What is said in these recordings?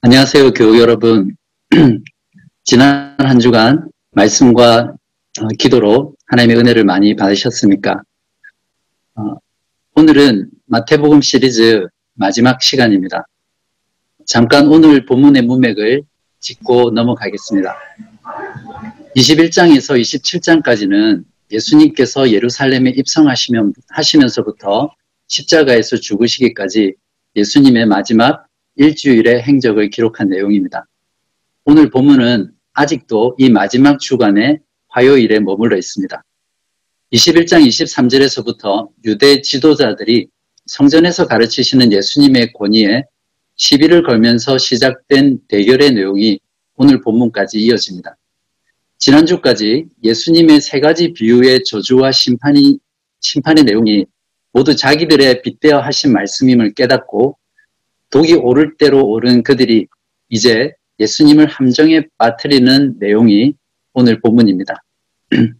안녕하세요, 교우 여러분. 지난 한 주간 말씀과 어, 기도로 하나님의 은혜를 많이 받으셨습니까? 어, 오늘은 마태복음 시리즈 마지막 시간입니다. 잠깐 오늘 본문의 문맥을 짚고 넘어가겠습니다. 21장에서 27장까지는 예수님께서 예루살렘에 입성하시면서부터 십자가에서 죽으시기까지 예수님의 마지막 일주일의 행적을 기록한 내용입니다. 오늘 본문은 아직도 이 마지막 주간의 화요일에 머물러 있습니다. 21장 23절에서부터 유대 지도자들이 성전에서 가르치시는 예수님의 권위에 시비를 걸면서 시작된 대결의 내용이 오늘 본문까지 이어집니다. 지난주까지 예수님의 세 가지 비유의 저주와 심판이, 심판의 내용이 모두 자기들의 빗대어 하신 말씀임을 깨닫고 독이 오를 대로 오른 그들이 이제 예수님을 함정에 빠뜨리는 내용이 오늘 본문입니다.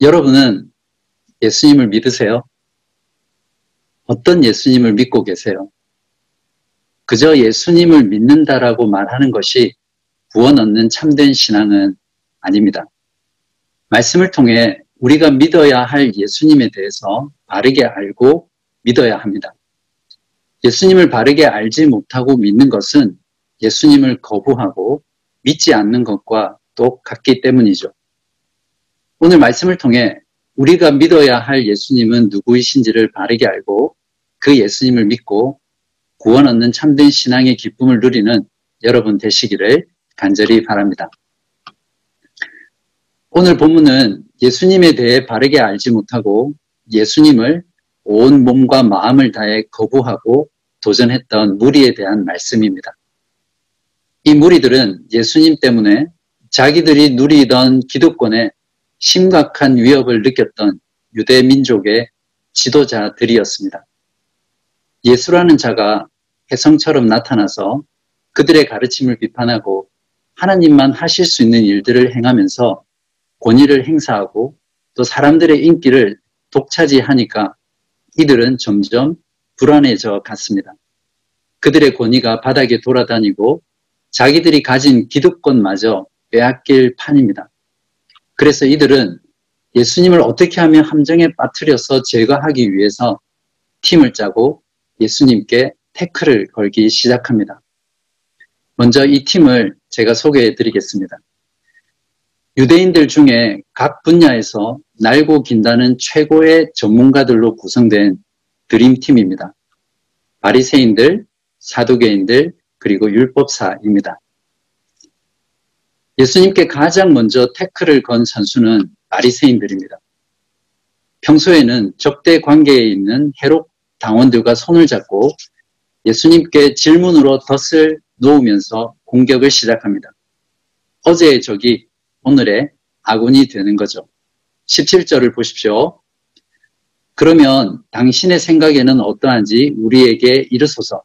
여러분은 예수님을 믿으세요? 어떤 예수님을 믿고 계세요? 그저 예수님을 믿는다라고 말하는 것이 구원 얻는 참된 신앙은 아닙니다. 말씀을 통해 우리가 믿어야 할 예수님에 대해서 바르게 알고 믿어야 합니다. 예수님을 바르게 알지 못하고 믿는 것은 예수님을 거부하고 믿지 않는 것과 똑같기 때문이죠. 오늘 말씀을 통해 우리가 믿어야 할 예수님은 누구이신지를 바르게 알고 그 예수님을 믿고 구원 얻는 참된 신앙의 기쁨을 누리는 여러분 되시기를 간절히 바랍니다. 오늘 본문은 예수님에 대해 바르게 알지 못하고 예수님을 온 몸과 마음을 다해 거부하고 도전했던 무리에 대한 말씀입니다. 이 무리들은 예수님 때문에 자기들이 누리던 기득권에 심각한 위협을 느꼈던 유대 민족의 지도자들이었습니다. 예수라는 자가 혜성처럼 나타나서 그들의 가르침을 비판하고 하나님만 하실 수 있는 일들을 행하면서 권위를 행사하고 또 사람들의 인기를 독차지하니까 이들은 점점 불안해져 갔습니다. 그들의 권위가 바닥에 돌아다니고 자기들이 가진 기득권마저 빼앗길 판입니다. 그래서 이들은 예수님을 어떻게 하면 함정에 빠뜨려서 제거하기 위해서 팀을 짜고 예수님께 태클을 걸기 시작합니다. 먼저 이 팀을 제가 소개해 드리겠습니다. 유대인들 중에 각 분야에서 날고 긴다는 최고의 전문가들로 구성된 드림팀입니다. 바리새인들, 사두개인들, 그리고 율법사입니다. 예수님께 가장 먼저 태클을 건 선수는 바리새인들입니다. 평소에는 적대 관계에 있는 해롭 당원들과 손을 잡고 예수님께 질문으로 덫을 놓으면서 공격을 시작합니다. 어제의 적이 오늘의 아군이 되는 거죠. 17절을 보십시오. 그러면 당신의 생각에는 어떠한지 우리에게 이르소서.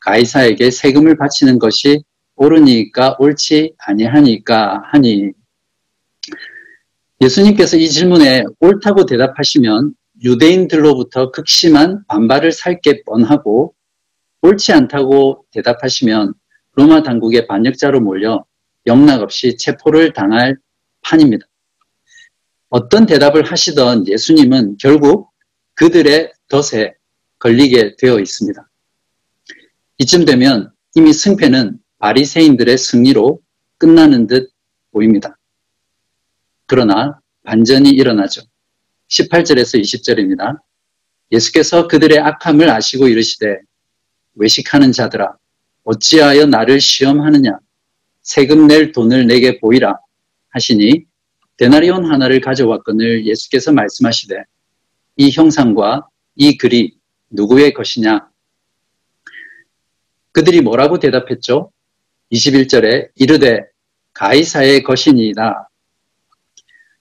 가이사에게 세금을 바치는 것이 옳으니까 옳지 아니하니까 하니 예수님께서 이 질문에 옳다고 대답하시면 유대인들로부터 극심한 반발을 살 게 뻔하고 옳지 않다고 대답하시면 로마 당국의 반역자로 몰려 영락 없이 체포를 당할 판입니다. 어떤 대답을 하시던 예수님은 결국 그들의 덫에 걸리게 되어 있습니다. 이쯤 되면 이미 승패는 바리새인들의 승리로 끝나는 듯 보입니다. 그러나 반전이 일어나죠. 18절에서 20절입니다. 예수께서 그들의 악함을 아시고 이르시되 외식하는 자들아 어찌하여 나를 시험하느냐 세금 낼 돈을 내게 보이라 하시니 데나리온 하나를 가져왔거늘 예수께서 말씀하시되 이 형상과 이 글이 누구의 것이냐? 그들이 뭐라고 대답했죠? 21절에 이르되 가이사의 것이니이다.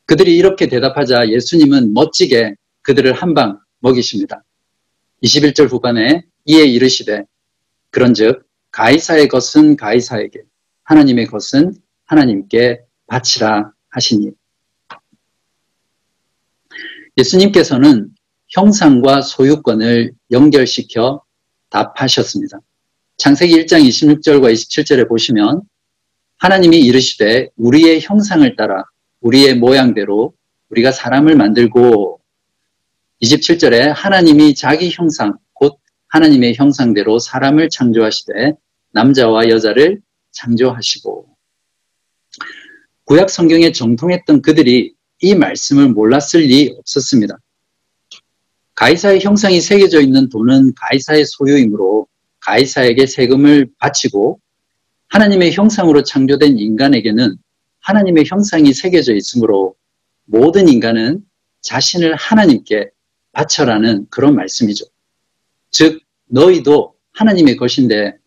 그들이 이렇게 대답하자 예수님은 멋지게 그들을 한방 먹이십니다. 21절 후반에 이에 이르시되 그런즉 가이사의 것은 가이사에게 하나님의 것은 하나님께 바치라 하시니 예수님께서는 형상과 소유권을 연결시켜 답하셨습니다. 창세기 1장 26절과 27절에 보시면 하나님이 이르시되 우리의 형상을 따라 우리의 모양대로 우리가 사람을 만들고 27절에 하나님이 자기 형상 곧 하나님의 형상대로 사람을 창조하시되 남자와 여자를 창조하시고 구약 성경에 정통했던 그들이 이 말씀을 몰랐을 리 없었습니다. 가이사의 형상이 새겨져 있는 돈은 가이사의 소유이므로 가이사에게 세금을 바치고 하나님의 형상으로 창조된 인간에게는 하나님의 형상이 새겨져 있으므로 모든 인간은 자신을 하나님께 바쳐라는 그런 말씀이죠. 즉, 너희도 하나님의 것인데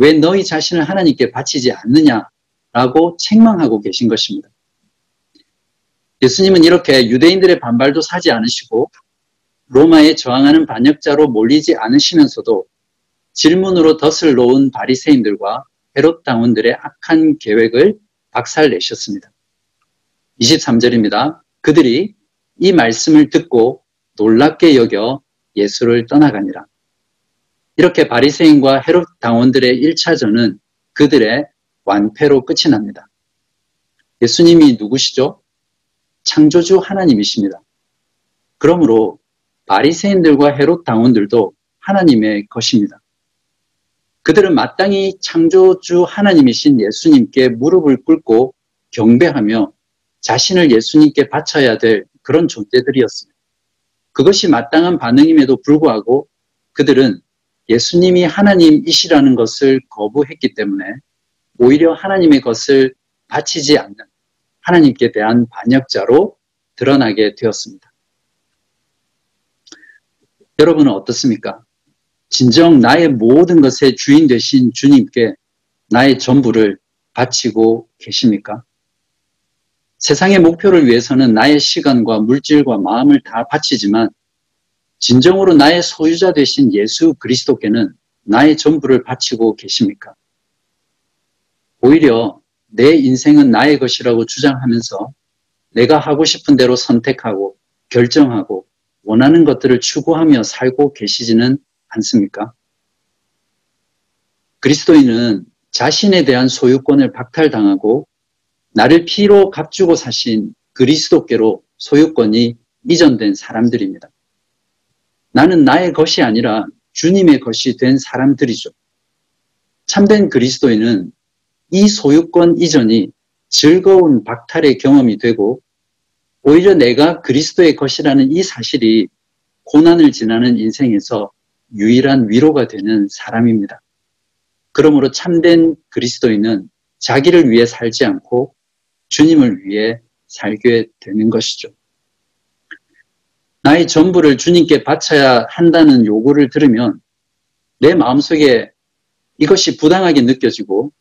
왜 너희 자신을 하나님께 바치지 않느냐라고 책망하고 계신 것입니다. 예수님은 이렇게 유대인들의 반발도 사지 않으시고 로마에 저항하는 반역자로 몰리지 않으시면서도 질문으로 덫을 놓은 바리새인들과 헤롯 당원들의 악한 계획을 박살내셨습니다. 23절입니다. 그들이 이 말씀을 듣고 놀랍게 여겨 예수를 떠나가니라. 이렇게 바리새인과 헤롯 당원들의 1차전은 그들의 완패로 끝이 납니다. 예수님이 누구시죠? 창조주 하나님이십니다. 그러므로 바리새인들과 헤롯 당원들도 하나님의 것입니다. 그들은 마땅히 창조주 하나님이신 예수님께 무릎을 꿇고 경배하며 자신을 예수님께 바쳐야 될 그런 존재들이었습니다. 그것이 마땅한 반응임에도 불구하고 그들은 예수님이 하나님이시라는 것을 거부했기 때문에 오히려 하나님의 것을 바치지 않는 하나님께 대한 반역자로 드러나게 되었습니다. 여러분은 어떻습니까? 진정 나의 모든 것의 주인 되신 주님께 나의 전부를 바치고 계십니까? 세상의 목표를 위해서는 나의 시간과 물질과 마음을 다 바치지만 진정으로 나의 소유자 되신 예수 그리스도께는 나의 전부를 바치고 계십니까? 오히려 내 인생은 나의 것이라고 주장하면서 내가 하고 싶은 대로 선택하고 결정하고 원하는 것들을 추구하며 살고 계시지는 않습니까? 그리스도인은 자신에 대한 소유권을 박탈당하고 나를 피로 값주고 사신 그리스도께로 소유권이 이전된 사람들입니다. 나는 나의 것이 아니라 주님의 것이 된 사람들이죠. 참된 그리스도인은 이 소유권 이전이 즐거운 박탈의 경험이 되고 오히려 내가 그리스도의 것이라는 이 사실이 고난을 지나는 인생에서 유일한 위로가 되는 사람입니다. 그러므로 참된 그리스도인은 자기를 위해 살지 않고 주님을 위해 살게 되는 것이죠. 나의 전부를 주님께 바쳐야 한다는 요구를 들으면 내 마음속에 이것이 부당하게 느껴지고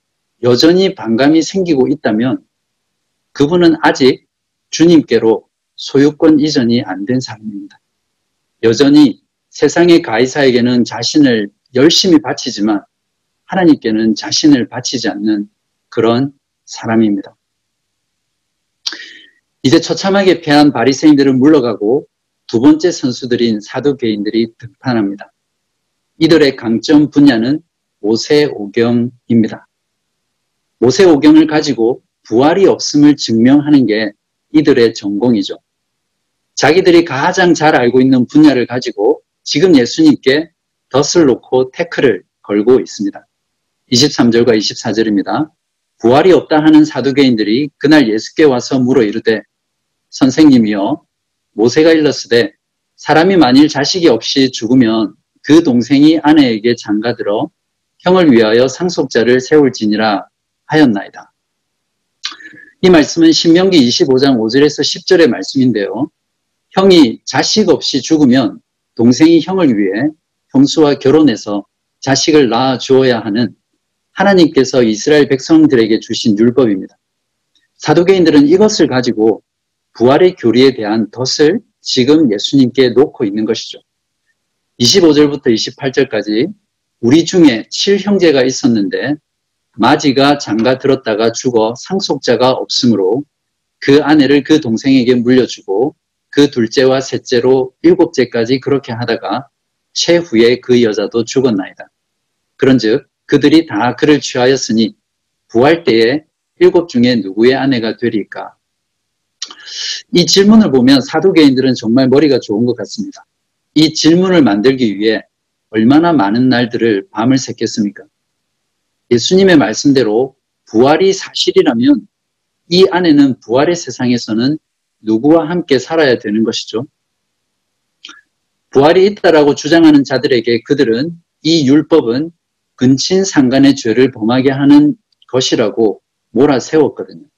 여전히 반감이 생기고 있다면 그분은 아직 주님께로 소유권 이전이 안 된 사람입니다. 여전히 세상의 가이사에게는 자신을 열심히 바치지만 하나님께는 자신을 바치지 않는 그런 사람입니다. 이제 처참하게 패한 바리새인들은 물러가고 두 번째 선수들인 사도개인들이 등판합니다. 이들의 강점 분야는 모세오경입니다. 모세오경을 가지고 부활이 없음을 증명하는 게 이들의 전공이죠. 자기들이 가장 잘 알고 있는 분야를 가지고 지금 예수님께 덫을 놓고 태클을 걸고 있습니다. 23절과 24절입니다. 부활이 없다 하는 사두개인들이 그날 예수께 와서 물어 이르되 선생님이여 모세가 일렀으되 사람이 만일 자식이 없이 죽으면 그 동생이 아내에게 장가들어 형을 위하여 상속자를 세울지니라 하였나이다. 이 말씀은 신명기 25장 5절에서 10절의 말씀인데요. 형이 자식 없이 죽으면 동생이 형을 위해 형수와 결혼해서 자식을 낳아 주어야 하는 하나님께서 이스라엘 백성들에게 주신 율법입니다. 사도개인들은 이것을 가지고 부활의 교리에 대한 덫을 지금 예수님께 놓고 있는 것이죠. 25절부터 28절까지 우리 중에 7형제가 있었는데 마지가 장가 들었다가 죽어 상속자가 없으므로 그 아내를 그 동생에게 물려주고 그 둘째와 셋째로 일곱째까지 그렇게 하다가 최후에 그 여자도 죽었나이다. 그런즉 그들이 다 그를 취하였으니 부활 때에 일곱 중에 누구의 아내가 되리까? 이 질문을 보면 사도개인들은 정말 머리가 좋은 것 같습니다. 이 질문을 만들기 위해 얼마나 많은 날들을 밤을 샜겠습니까? 예수님의 말씀대로 부활이 사실이라면 이 안에는 부활의 세상에서는 누구와 함께 살아야 되는 것이죠. 부활이 있다라고 주장하는 자들에게 그들은 이 율법은 근친 상간의 죄를 범하게 하는 것이라고 몰아세웠거든요.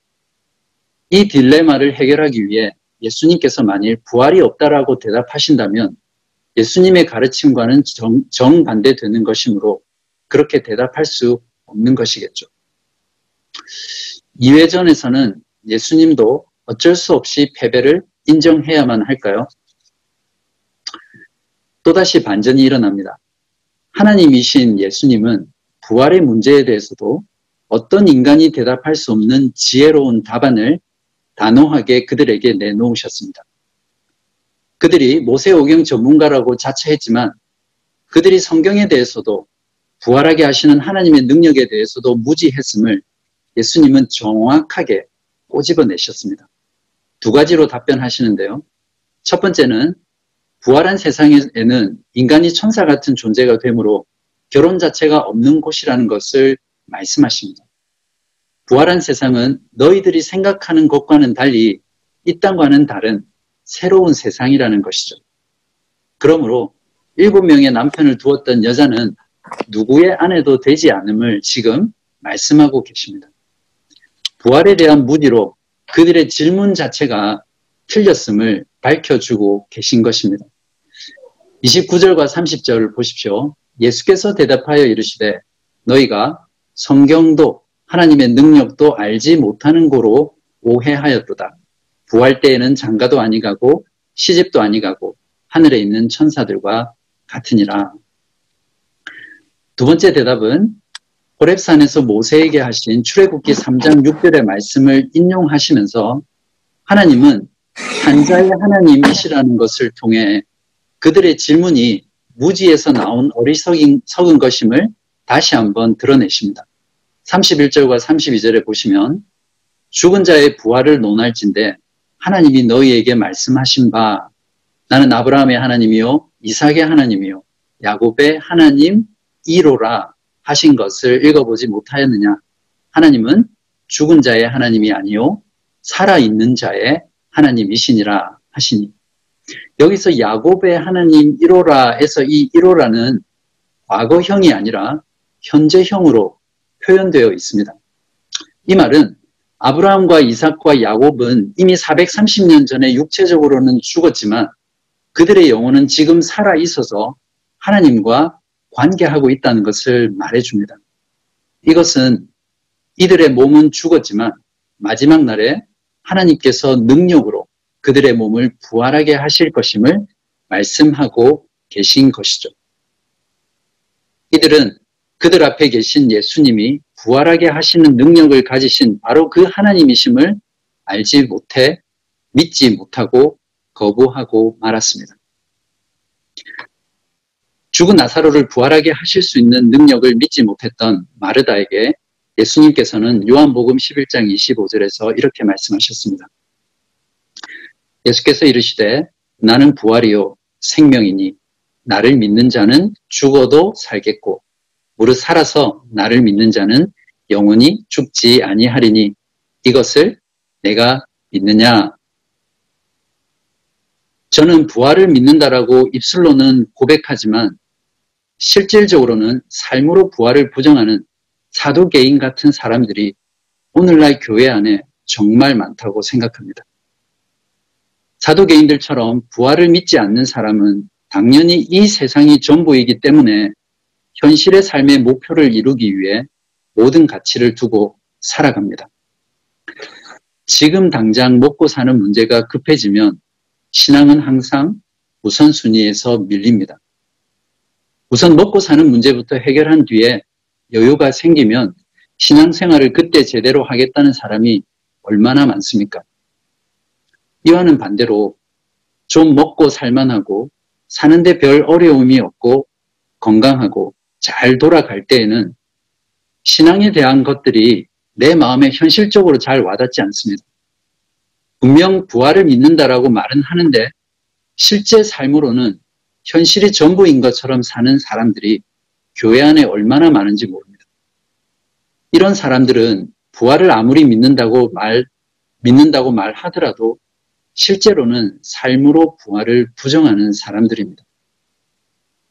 이 딜레마를 해결하기 위해 예수님께서 만일 부활이 없다라고 대답하신다면 예수님의 가르침과는 정, 정반대되는 것이므로 그렇게 대답할 수 없는 것이겠죠. 이회전에서는 예수님도 어쩔 수 없이 패배를 인정해야만 할까요? 또다시 반전이 일어납니다. 하나님이신 예수님은 부활의 문제에 대해서도 어떤 인간이 대답할 수 없는 지혜로운 답안을 단호하게 그들에게 내놓으셨습니다. 그들이 모세오경 전문가라고 자처했지만 그들이 성경에 대해서도 부활하게 하시는 하나님의 능력에 대해서도 무지했음을 예수님은 정확하게 꼬집어내셨습니다. 두 가지로 답변하시는데요. 첫 번째는 부활한 세상에는 인간이 천사 같은 존재가 되므로 결혼 자체가 없는 곳이라는 것을 말씀하십니다. 부활한 세상은 너희들이 생각하는 것과는 달리 이 땅과는 다른 새로운 세상이라는 것이죠. 그러므로 일곱 명의 남편을 두었던 여자는 누구의 아내도 되지 않음을 지금 말씀하고 계십니다. 부활에 대한 무디로 그들의 질문 자체가 틀렸음을 밝혀주고 계신 것입니다. 29절과 30절을 보십시오. 예수께서 대답하여 이르시되 너희가 성경도 하나님의 능력도 알지 못하는 고로 오해하였도다. 부활 때에는 장가도 아니가고 시집도 아니가고 하늘에 있는 천사들과 같으니라. 두 번째 대답은 호랩산에서 모세에게 하신 출애굽기 3장 6절의 말씀을 인용하시면서 하나님은 한자의 하나님이시라는 것을 통해 그들의 질문이 무지에서 나온 어리석은 것임을 다시 한번 드러내십니다. 31절과 32절에 보시면 죽은 자의 부활을 논할진데 하나님이 너희에게 말씀하신 바 나는 아브라함의 하나님이요 이삭의 하나님이요 야곱의 하나님 이로라 하신 것을 읽어보지 못하였느냐? 하나님은 죽은 자의 하나님이 아니요 살아 있는 자의 하나님이시니라 하시니. 여기서 야곱의 하나님 1호라에서 이 1호라는 과거형이 아니라 현재형으로 표현되어 있습니다. 이 말은 아브라함과 이삭과 야곱은 이미 430년 전에 육체적으로는 죽었지만 그들의 영혼은 지금 살아 있어서 하나님과 관계하고 있다는 것을 말해줍니다. 이것은 이들의 몸은 죽었지만 마지막 날에 하나님께서 능력으로 그들의 몸을 부활하게 하실 것임을 말씀하고 계신 것이죠. 이들은 그들 앞에 계신 예수님이 부활하게 하시는 능력을 가지신 바로 그 하나님이심을 알지 못해 믿지 못하고 거부하고 말았습니다. 죽은 나사로를 부활하게 하실 수 있는 능력을 믿지 못했던 마르다에게 예수님께서는 요한복음 11장 25절에서 이렇게 말씀하셨습니다. 예수께서 이르시되 나는 부활이요 생명이니 나를 믿는 자는 죽어도 살겠고 무릇 살아서 나를 믿는 자는 영원히 죽지 아니하리니 이것을 내가 믿느냐 저는 부활을 믿는다라고 입술로는 고백하지만 실질적으로는 삶으로 부활을 부정하는 사도개인 같은 사람들이 오늘날 교회 안에 정말 많다고 생각합니다. 사도개인들처럼 부활을 믿지 않는 사람은 당연히 이 세상이 전부이기 때문에 현실의 삶의 목표를 이루기 위해 모든 가치를 두고 살아갑니다. 지금 당장 먹고 사는 문제가 급해지면 신앙은 항상 우선순위에서 밀립니다. 우선 먹고 사는 문제부터 해결한 뒤에 여유가 생기면 신앙생활을 그때 제대로 하겠다는 사람이 얼마나 많습니까? 이와는 반대로 좀 먹고 살만하고 사는데 별 어려움이 없고 건강하고 잘 돌아갈 때에는 신앙에 대한 것들이 내 마음에 현실적으로 잘 와닿지 않습니다. 분명 부활을 믿는다라고 말은 하는데 실제 삶으로는 현실이 전부인 것처럼 사는 사람들이 교회 안에 얼마나 많은지 모릅니다. 이런 사람들은 부활을 아무리 믿는다고 말, 믿는다고 말하더라도 실제로는 삶으로 부활을 부정하는 사람들입니다.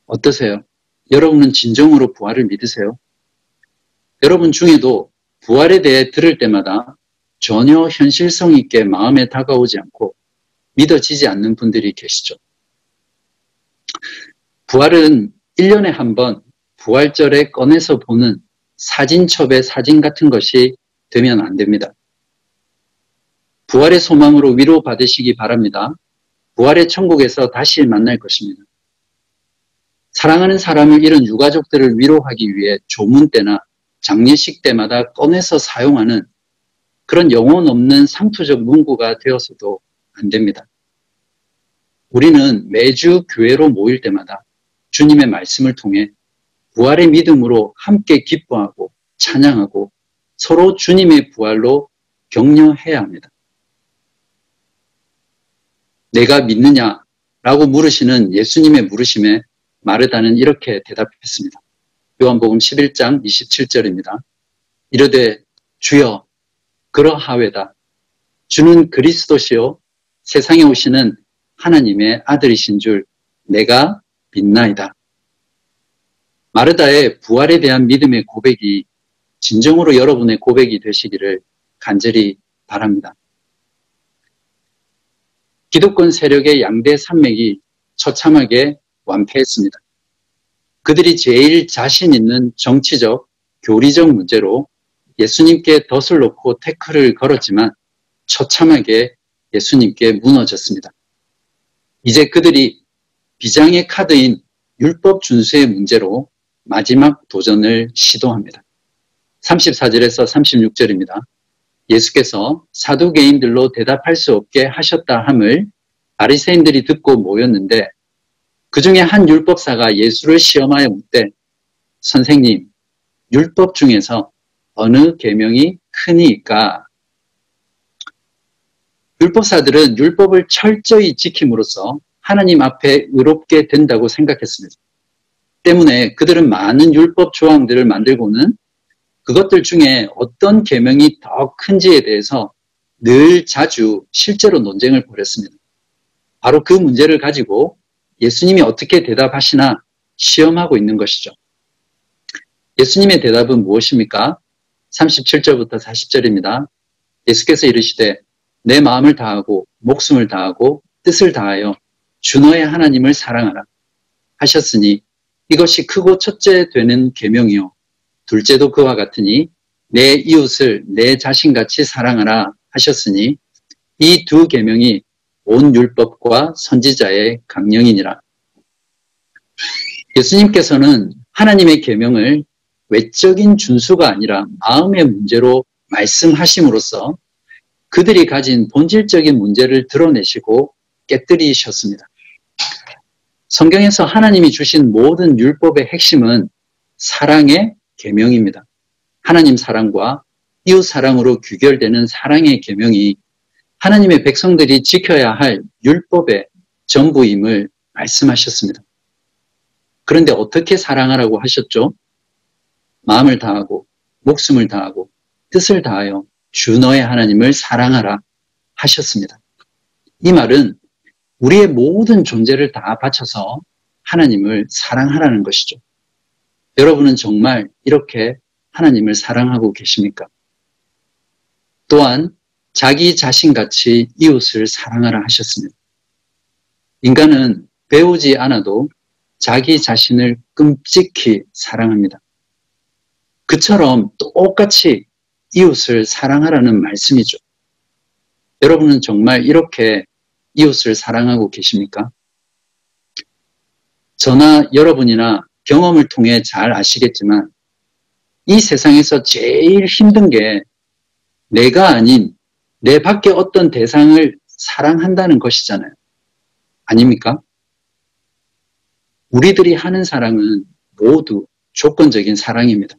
어떠세요? 여러분은 진정으로 부활을 믿으세요? 여러분 중에도 부활에 대해 들을 때마다 전혀 현실성 있게 마음에 다가오지 않고 믿어지지 않는 분들이 계시죠. 부활은 1년에 한 번 부활절에 꺼내서 보는 사진첩의 사진 같은 것이 되면 안 됩니다. 부활의 소망으로 위로받으시기 바랍니다. 부활의 천국에서 다시 만날 것입니다. 사랑하는 사람을 잃은 유가족들을 위로하기 위해 조문 때나 장례식 때마다 꺼내서 사용하는 그런 영혼 없는 상투적 문구가 되어서도 안 됩니다. 우리는 매주 교회로 모일 때마다 주님의 말씀을 통해 부활의 믿음으로 함께 기뻐하고 찬양하고 서로 주님의 부활로 격려해야 합니다. 내가 믿느냐? 라고 물으시는 예수님의 물으심에 마르다는 이렇게 대답했습니다. 요한복음 11장 27절입니다. 이르되 주여 그러하외다. 주는 그리스도시요 세상에 오시는 하나님의 아들이신 줄 내가 믿나이다. 마르다의 부활에 대한 믿음의 고백이 진정으로 여러분의 고백이 되시기를 간절히 바랍니다. 기독권 세력의 양대 산맥이 처참하게 완패했습니다. 그들이 제일 자신 있는 정치적, 교리적 문제로 예수님께 덫을 놓고 태클을 걸었지만 처참하게 예수님께 무너졌습니다. 이제 그들이 비장의 카드인 율법 준수의 문제로 마지막 도전을 시도합니다. 34절에서 36절입니다. 예수께서 사두개인들로 대답할 수 없게 하셨다 함을 바리새인들이 듣고 모였는데 그 중에 한 율법사가 예수를 시험하여 묻되 선생님 율법 중에서 어느 계명이 크니까 율법사들은 율법을 철저히 지킴으로써 하나님 앞에 의롭게 된다고 생각했습니다. 때문에 그들은 많은 율법 조항들을 만들고는 그것들 중에 어떤 계명이 더 큰지에 대해서 늘 자주 실제로 논쟁을 벌였습니다. 바로 그 문제를 가지고 예수님이 어떻게 대답하시나 시험하고 있는 것이죠. 예수님의 대답은 무엇입니까? 37절부터 40절입니다. 예수께서 이르시되 내 마음을 다하고 목숨을 다하고 뜻을 다하여 주 너의 하나님을 사랑하라 하셨으니 이것이 크고 첫째 되는 계명이요 둘째도 그와 같으니 내 이웃을 내 자신같이 사랑하라 하셨으니 이 두 계명이 온 율법과 선지자의 강령이니라. 예수님께서는 하나님의 계명을 외적인 준수가 아니라 마음의 문제로 말씀하심으로써 그들이 가진 본질적인 문제를 드러내시고 깨뜨리셨습니다. 성경에서 하나님이 주신 모든 율법의 핵심은 사랑의 계명입니다. 하나님 사랑과 이웃 사랑으로 규결되는 사랑의 계명이 하나님의 백성들이 지켜야 할 율법의 전부임을 말씀하셨습니다. 그런데 어떻게 사랑하라고 하셨죠? 마음을 다하고 목숨을 다하고 뜻을 다하여 주 너의 하나님을 사랑하라 하셨습니다. 이 말은 우리의 모든 존재를 다 바쳐서 하나님을 사랑하라는 것이죠. 여러분은 정말 이렇게 하나님을 사랑하고 계십니까? 또한 자기 자신같이 이웃을 사랑하라 하셨습니다. 인간은 배우지 않아도 자기 자신을 끔찍히 사랑합니다. 그처럼 똑같이 이웃을 사랑하라는 말씀이죠. 여러분은 정말 이렇게 이웃을 사랑하고 계십니까? 저나 여러분이나 경험을 통해 잘 아시겠지만 이 세상에서 제일 힘든 게 내가 아닌 내 밖에 어떤 대상을 사랑한다는 것이잖아요. 아닙니까? 우리들이 하는 사랑은 모두 조건적인 사랑입니다.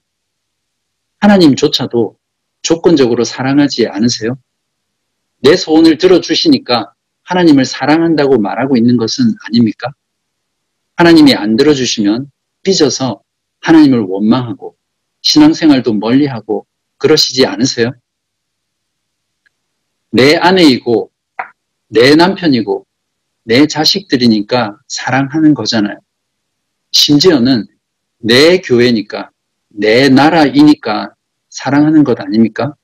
하나님조차도 조건적으로 사랑하지 않으세요? 내 소원을 들어주시니까 하나님을 사랑한다고 말하고 있는 것은 아닙니까? 하나님이 안 들어주시면 삐져서 하나님을 원망하고 신앙생활도 멀리하고 그러시지 않으세요? 내 아내이고 내 남편이고 내 자식들이니까 사랑하는 거잖아요. 심지어는 내 교회니까 내 나라이니까 사랑하는 것 아닙니까?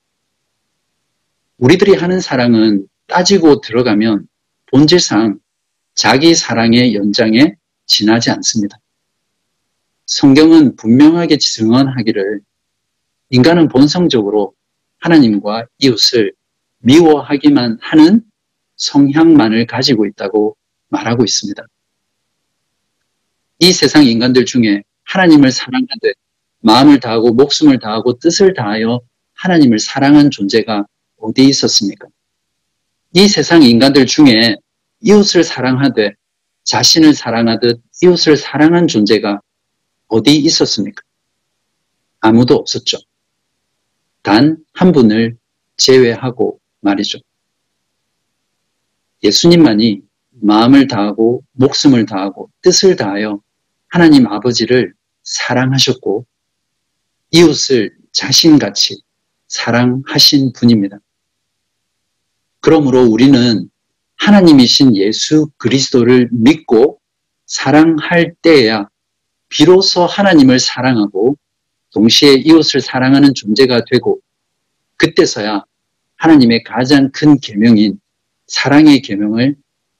우리들이 하는 사랑은 따지고 들어가면 본질상 자기 사랑의 연장에 지나지 않습니다. 성경은 분명하게 증언하기를 인간은 본성적으로 하나님과 이웃을 미워하기만 하는 성향만을 가지고 있다고 말하고 있습니다. 이 세상 인간들 중에 하나님을 사랑하되 마음을 다하고 목숨을 다하고 뜻을 다하여 하나님을 사랑한 존재가 어디 있었습니까? 이 세상 인간들 중에 이웃을 사랑하되 자신을 사랑하듯 이웃을 사랑한 존재가 어디 있었습니까? 아무도 없었죠. 단 한 분을 제외하고 말이죠. 예수님만이 마음을 다하고 목숨을 다하고 뜻을 다하여 하나님 아버지를 사랑하셨고 이웃을 자신같이 사랑하신 분입니다. 그러므로 우리는 하나님이신 예수 그리스도를 믿고 사랑할 때에야 비로소 하나님을 사랑하고 동시에 이웃을 사랑하는 존재가 되고 그때서야 하나님의 가장 큰 계명인 사랑의 계명을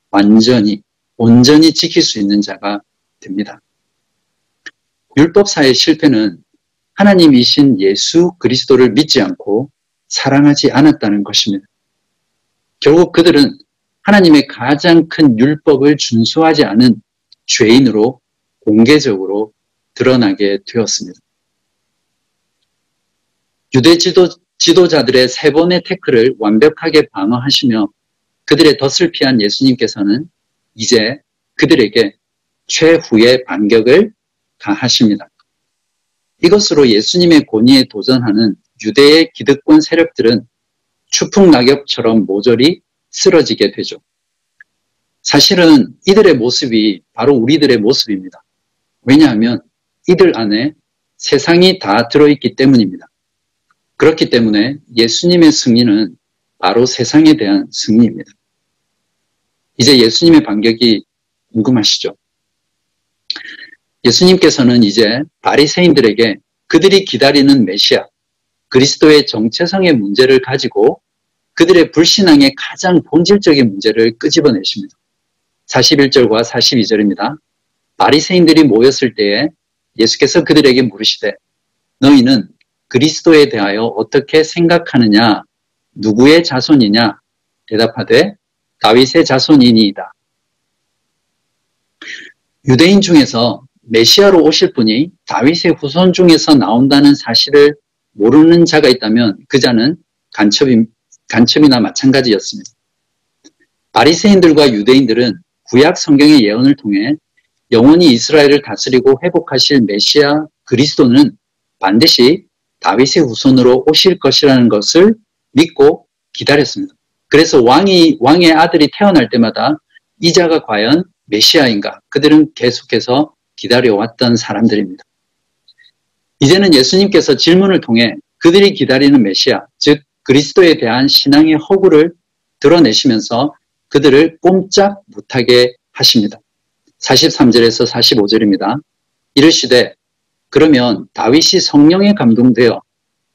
완전히 온전히 지킬 수 있는 자가 됩니다. 율법사의 실패는 하나님이신 예수 그리스도를 믿지 않고 사랑하지 않았다는 것입니다. 결국 그들은 하나님의 가장 큰 율법을 준수하지 않은 죄인으로 공개적으로 드러나게 되었습니다. 유대 지도, 지도자들의 세 번의 태클을 완벽하게 방어하시며 그들의 덫을 피한 예수님께서는 이제 그들에게 최후의 반격을 가하십니다. 이것으로 예수님의 권위에 도전하는 유대의 기득권 세력들은 추풍 낙엽처럼 모조리 쓰러지게 되죠. 사실은 이들의 모습이 바로 우리들의 모습입니다. 왜냐하면 이들 안에 세상이 다 들어있기 때문입니다. 그렇기 때문에 예수님의 승리는 바로 세상에 대한 승리입니다. 이제 예수님의 반격이 궁금하시죠? 예수님께서는 이제 바리새인들에게 그들이 기다리는 메시아, 그리스도의 정체성의 문제를 가지고 그들의 불신앙의 가장 본질적인 문제를 끄집어내십니다. 41절과 42절입니다. 바리새인들이 모였을 때에 예수께서 그들에게 물으시되 너희는 그리스도에 대하여 어떻게 생각하느냐? 누구의 자손이냐? 대답하되 다윗의 자손이니이다. 유대인 중에서 메시아로 오실 분이 다윗의 후손 중에서 나온다는 사실을 모르는 자가 있다면 그 자는 간첩이, 간첩이나 마찬가지였습니다. 바리새인들과 유대인들은 구약 성경의 예언을 통해 영원히 이스라엘을 다스리고 회복하실 메시아 그리스도는 반드시 다윗의 후손으로 오실 것이라는 것을 믿고 기다렸습니다. 그래서 왕이 왕의 아들이 태어날 때마다 이자가 과연 메시아인가? 그들은 계속해서 기다려왔던 사람들입니다. 이제는 예수님께서 질문을 통해 그들이 기다리는 메시아, 즉 그리스도에 대한 신앙의 허구를 드러내시면서 그들을 꼼짝 못하게 하십니다. 43절에서 45절입니다. 이르시되 그러면 다윗이 성령에 감동되어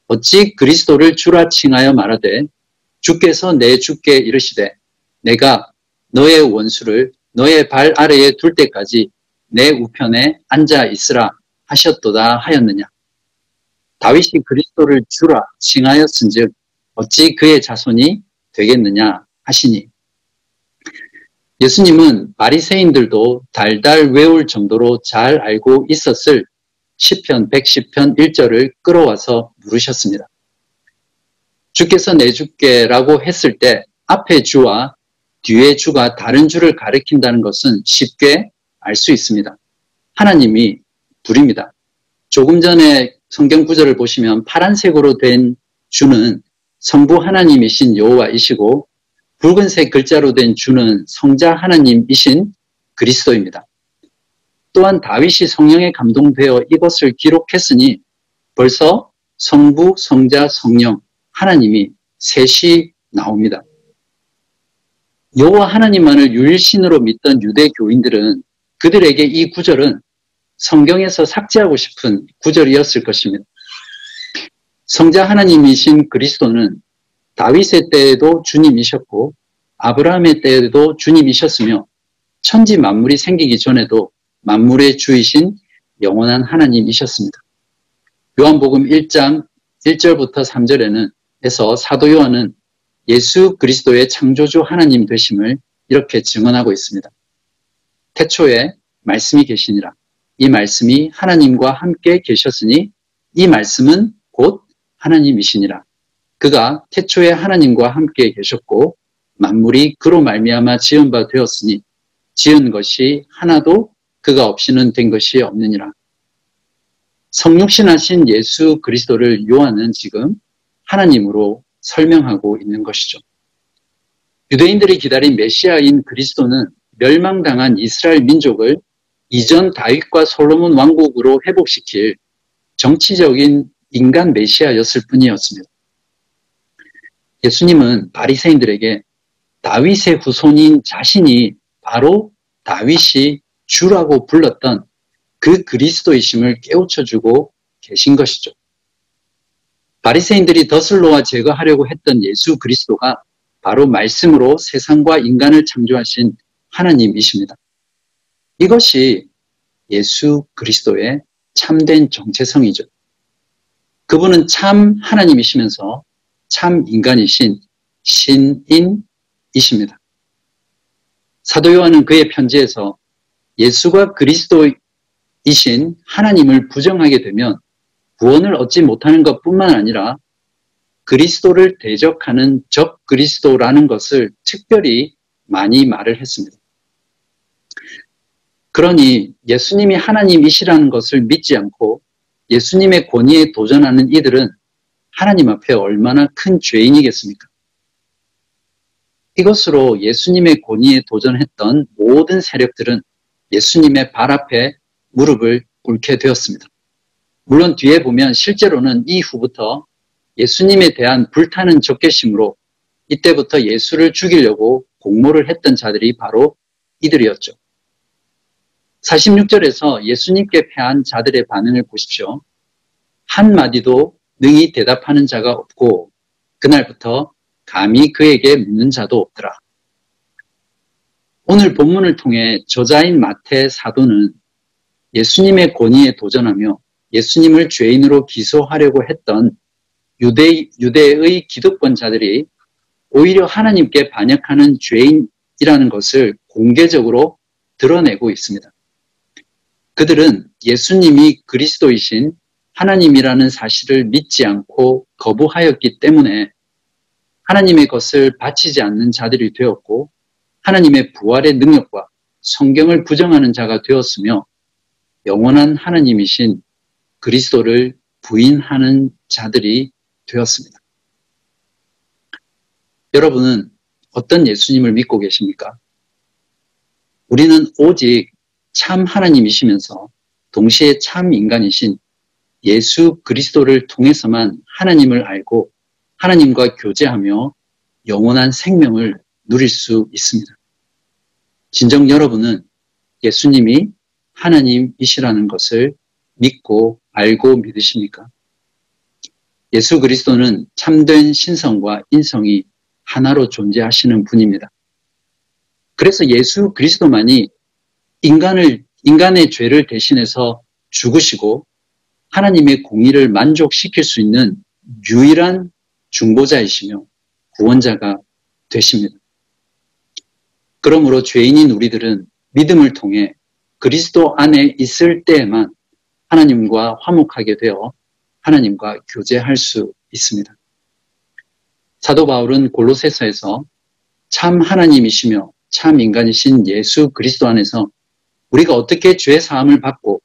어찌 그리스도를 주라 칭하여 말하되 주께서 내 주께 이르시되 내가 너의 원수를 너의 발 아래에 둘 때까지 내 우편에 앉아 있으라 하셨도다 하였느냐. 다윗이 그리스도를 주라 칭하였은즉 어찌 그의 자손이 되겠느냐 하시니 예수님은 바리새인들도 달달 외울 정도로 잘 알고 있었을 시편 110편 1절을 끌어와서 물으셨습니다. 주께서 내 주께라고 했을 때 앞에 주와 뒤에 주가 다른 주를 가리킨다는 것은 쉽게 알 수 있습니다. 하나님이 둘입니다. 조금 전에 성경 구절을 보시면 파란색으로 된 주는 성부 하나님이신 여호와이시고 붉은색 글자로 된 주는 성자 하나님이신 그리스도입니다. 또한 다윗이 성령에 감동되어 이것을 기록했으니 벌써 성부, 성자, 성령 하나님이 셋이 나옵니다. 여호와 하나님만을 유일신으로 믿던 유대 교인들은 그들에게 이 구절은 성경에서 삭제하고 싶은 구절이었을 것입니다. 성자 하나님이신 그리스도는 다윗의 때에도 주님이셨고 아브라함의 때에도 주님이셨으며 천지 만물이 생기기 전에도 만물의 주이신 영원한 하나님이셨습니다. 요한복음 1장 1절부터 3절에는 에서 사도 요한은 예수 그리스도의 창조주 하나님 되심을 이렇게 증언하고 있습니다. 태초에 말씀이 계시니라. 이 말씀이 하나님과 함께 계셨으니 이 말씀은 곧 하나님이시니라. 그가 태초에 하나님과 함께 계셨고 만물이 그로 말미암아 지은 바 되었으니 지은 것이 하나도 그가 없이는 된 것이 없느니라. 성육신하신 예수 그리스도를 요한은 지금 하나님으로 설명하고 있는 것이죠. 유대인들이 기다린 메시아인 그리스도는 멸망당한 이스라엘 민족을 이전 다윗과 솔로몬 왕국으로 회복시킬 정치적인 인간 메시아였을 뿐이었습니다. 예수님은 바리새인들에게 다윗의 후손인 자신이 바로 다윗이 주라고 불렀던 그 그리스도이심을 깨우쳐주고 계신 것이죠. 바리새인들이 더슬로와 제거하려고 했던 예수 그리스도가 바로 말씀으로 세상과 인간을 창조하신 하나님이십니다. 이것이 예수 그리스도의 참된 정체성이죠. 그분은 참 하나님이시면서 참 인간이신 신인이십니다. 사도 요한은 그의 편지에서 예수가 그리스도이신 하나님을 부정하게 되면 구원을 얻지 못하는 것 뿐만 아니라 그리스도를 대적하는 적 그리스도라는 것을 특별히 많이 말을 했습니다. 그러니 예수님이 하나님이시라는 것을 믿지 않고 예수님의 권위에 도전하는 이들은 하나님 앞에 얼마나 큰 죄인이겠습니까? 이것으로 예수님의 권위에 도전했던 모든 세력들은 예수님의 발 앞에 무릎을 꿇게 되었습니다. 물론 뒤에 보면 실제로는 이후부터 예수님에 대한 불타는 적개심으로 이때부터 예수를 죽이려고 공모를 했던 자들이 바로 이들이었죠. 46절에서 예수님께 패한 자들의 반응을 보십시오. 한마디도 능히 대답하는 자가 없고 그날부터 감히 그에게 묻는 자도 없더라. 오늘 본문을 통해 저자인 마태 사도는 예수님의 권위에 도전하며 예수님을 죄인으로 기소하려고 했던 유대, 유대의 기득권자들이 오히려 하나님께 반역하는 죄인이라는 것을 공개적으로 드러내고 있습니다. 그들은 예수님이 그리스도이신 하나님이라는 사실을 믿지 않고 거부하였기 때문에 하나님의 것을 바치지 않는 자들이 되었고 하나님의 부활의 능력과 성경을 부정하는 자가 되었으며 영원한 하나님이신 그리스도를 부인하는 자들이 되었습니다. 여러분은 어떤 예수님을 믿고 계십니까? 우리는 오직 참 하나님이시면서 동시에 참 인간이신 예수 그리스도를 통해서만 하나님을 알고 하나님과 교제하며 영원한 생명을 누릴 수 있습니다. 진정 여러분은 예수님이 하나님이시라는 것을 믿고 알고 믿으십니까? 예수 그리스도는 참된 신성과 인성이 하나로 존재하시는 분입니다. 그래서 예수 그리스도만이 인간을, 인간의 죄를 대신해서 죽으시고 하나님의 공의를 만족시킬 수 있는 유일한 중보자이시며 구원자가 되십니다. 그러므로 죄인인 우리들은 믿음을 통해 그리스도 안에 있을 때에만 하나님과 화목하게 되어 하나님과 교제할 수 있습니다. 사도 바울은 골로새서에서 참 하나님이시며 참 인간이신 예수 그리스도 안에서 우리가 어떻게 죄 사함을 받고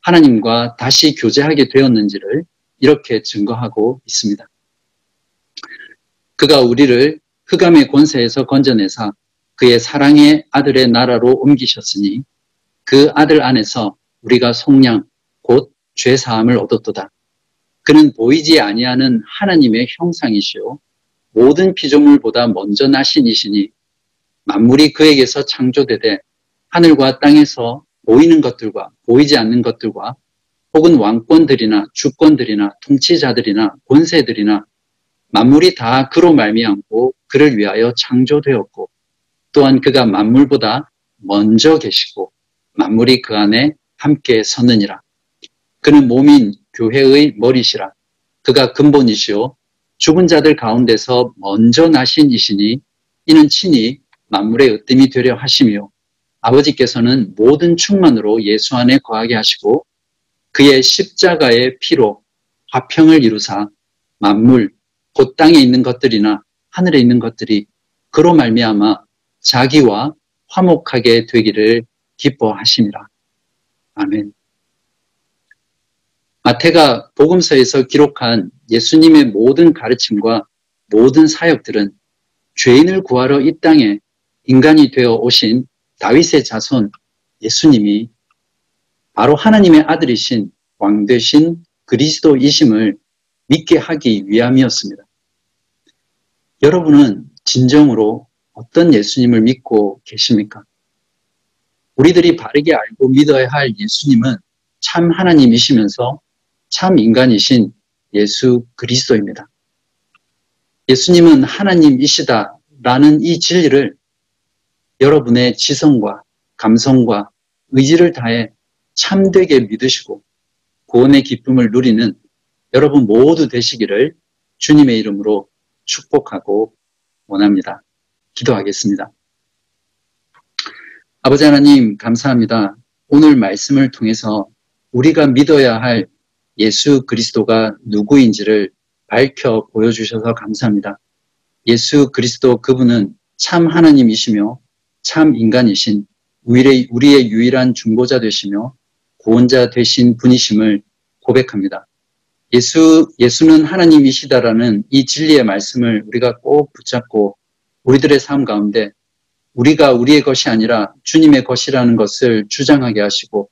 하나님과 다시 교제하게 되었는지를 이렇게 증거하고 있습니다. 그가 우리를 흑암의 권세에서 건져내사 그의 사랑의 아들의 나라로 옮기셨으니 그 아들 안에서 우리가 속량 곧 죄 사함을 얻었도다. 그는 보이지 아니하는 하나님의 형상이시요 모든 피조물보다 먼저 나신 이시니 만물이 그에게서 창조되되 하늘과 땅에서 보이는 것들과 보이지 않는 것들과 혹은 왕권들이나 주권들이나 통치자들이나 권세들이나 만물이 다 그로 말미암고 그를 위하여 창조되었고 또한 그가 만물보다 먼저 계시고 만물이 그 안에 함께 섰느니라. 그는 몸인 교회의 머리시라. 그가 근본이시오. 죽은 자들 가운데서 먼저 나신 이시니 이는 친히 만물의 으뜸이 되려 하시며 아버지께서는 모든 충만으로 예수 안에 거하게 하시고 그의 십자가의 피로 화평을 이루사 만물 곧 땅에 있는 것들이나 하늘에 있는 것들이 그로 말미암아 자기와 화목하게 되기를 기뻐하심이라. 아멘. 마태가 복음서에서 기록한 예수님의 모든 가르침과 모든 사역들은 죄인을 구하러 이 땅에 인간이 되어 오신 다윗의 자손 예수님이 바로 하나님의 아들이신 왕 되신 그리스도이심을 믿게 하기 위함이었습니다. 여러분은 진정으로 어떤 예수님을 믿고 계십니까? 우리들이 바르게 알고 믿어야 할 예수님은 참 하나님이시면서 참 인간이신 예수 그리스도입니다. 예수님은 하나님이시다라는 이 진리를 여러분의 지성과 감성과 의지를 다해 참되게 믿으시고 구원의 기쁨을 누리는 여러분 모두 되시기를 주님의 이름으로 축복하고 원합니다. 기도하겠습니다. 아버지 하나님, 감사합니다. 오늘 말씀을 통해서 우리가 믿어야 할 예수 그리스도가 누구인지를 밝혀 보여주셔서 감사합니다. 예수 그리스도 그분은 참 하나님이시며 참 인간이신 우리의, 유일한 중보자 되시며 구원자 되신 분이심을 고백합니다. 예수, 예수는 하나님이시다라는 이 진리의 말씀을 우리가 꼭 붙잡고 우리들의 삶 가운데 우리가 우리의 것이 아니라 주님의 것이라는 것을 주장하게 하시고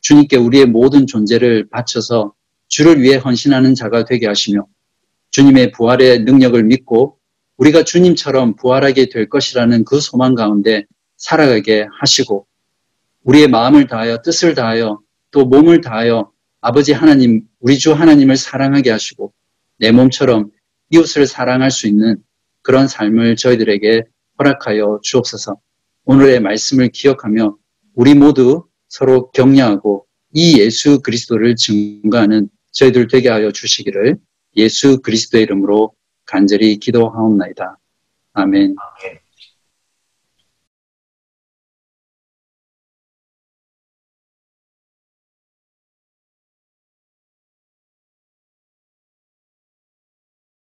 주님께 우리의 모든 존재를 바쳐서 주를 위해 헌신하는 자가 되게 하시며 주님의 부활의 능력을 믿고 우리가 주님처럼 부활하게 될 것이라는 그 소망 가운데 살아가게 하시고 우리의 마음을 다하여 뜻을 다하여 또 몸을 다하여 아버지 하나님, 우리 주 하나님을 사랑하게 하시고 내 몸처럼 이웃을 사랑할 수 있는 그런 삶을 저희들에게 허락하여 주옵소서. 오늘의 말씀을 기억하며 우리 모두 서로 격려하고 이 예수 그리스도를 증거하는 저희들 되게 하여 주시기를 예수 그리스도의 이름으로 간절히 기도하옵나이다. 아멘. 아멘.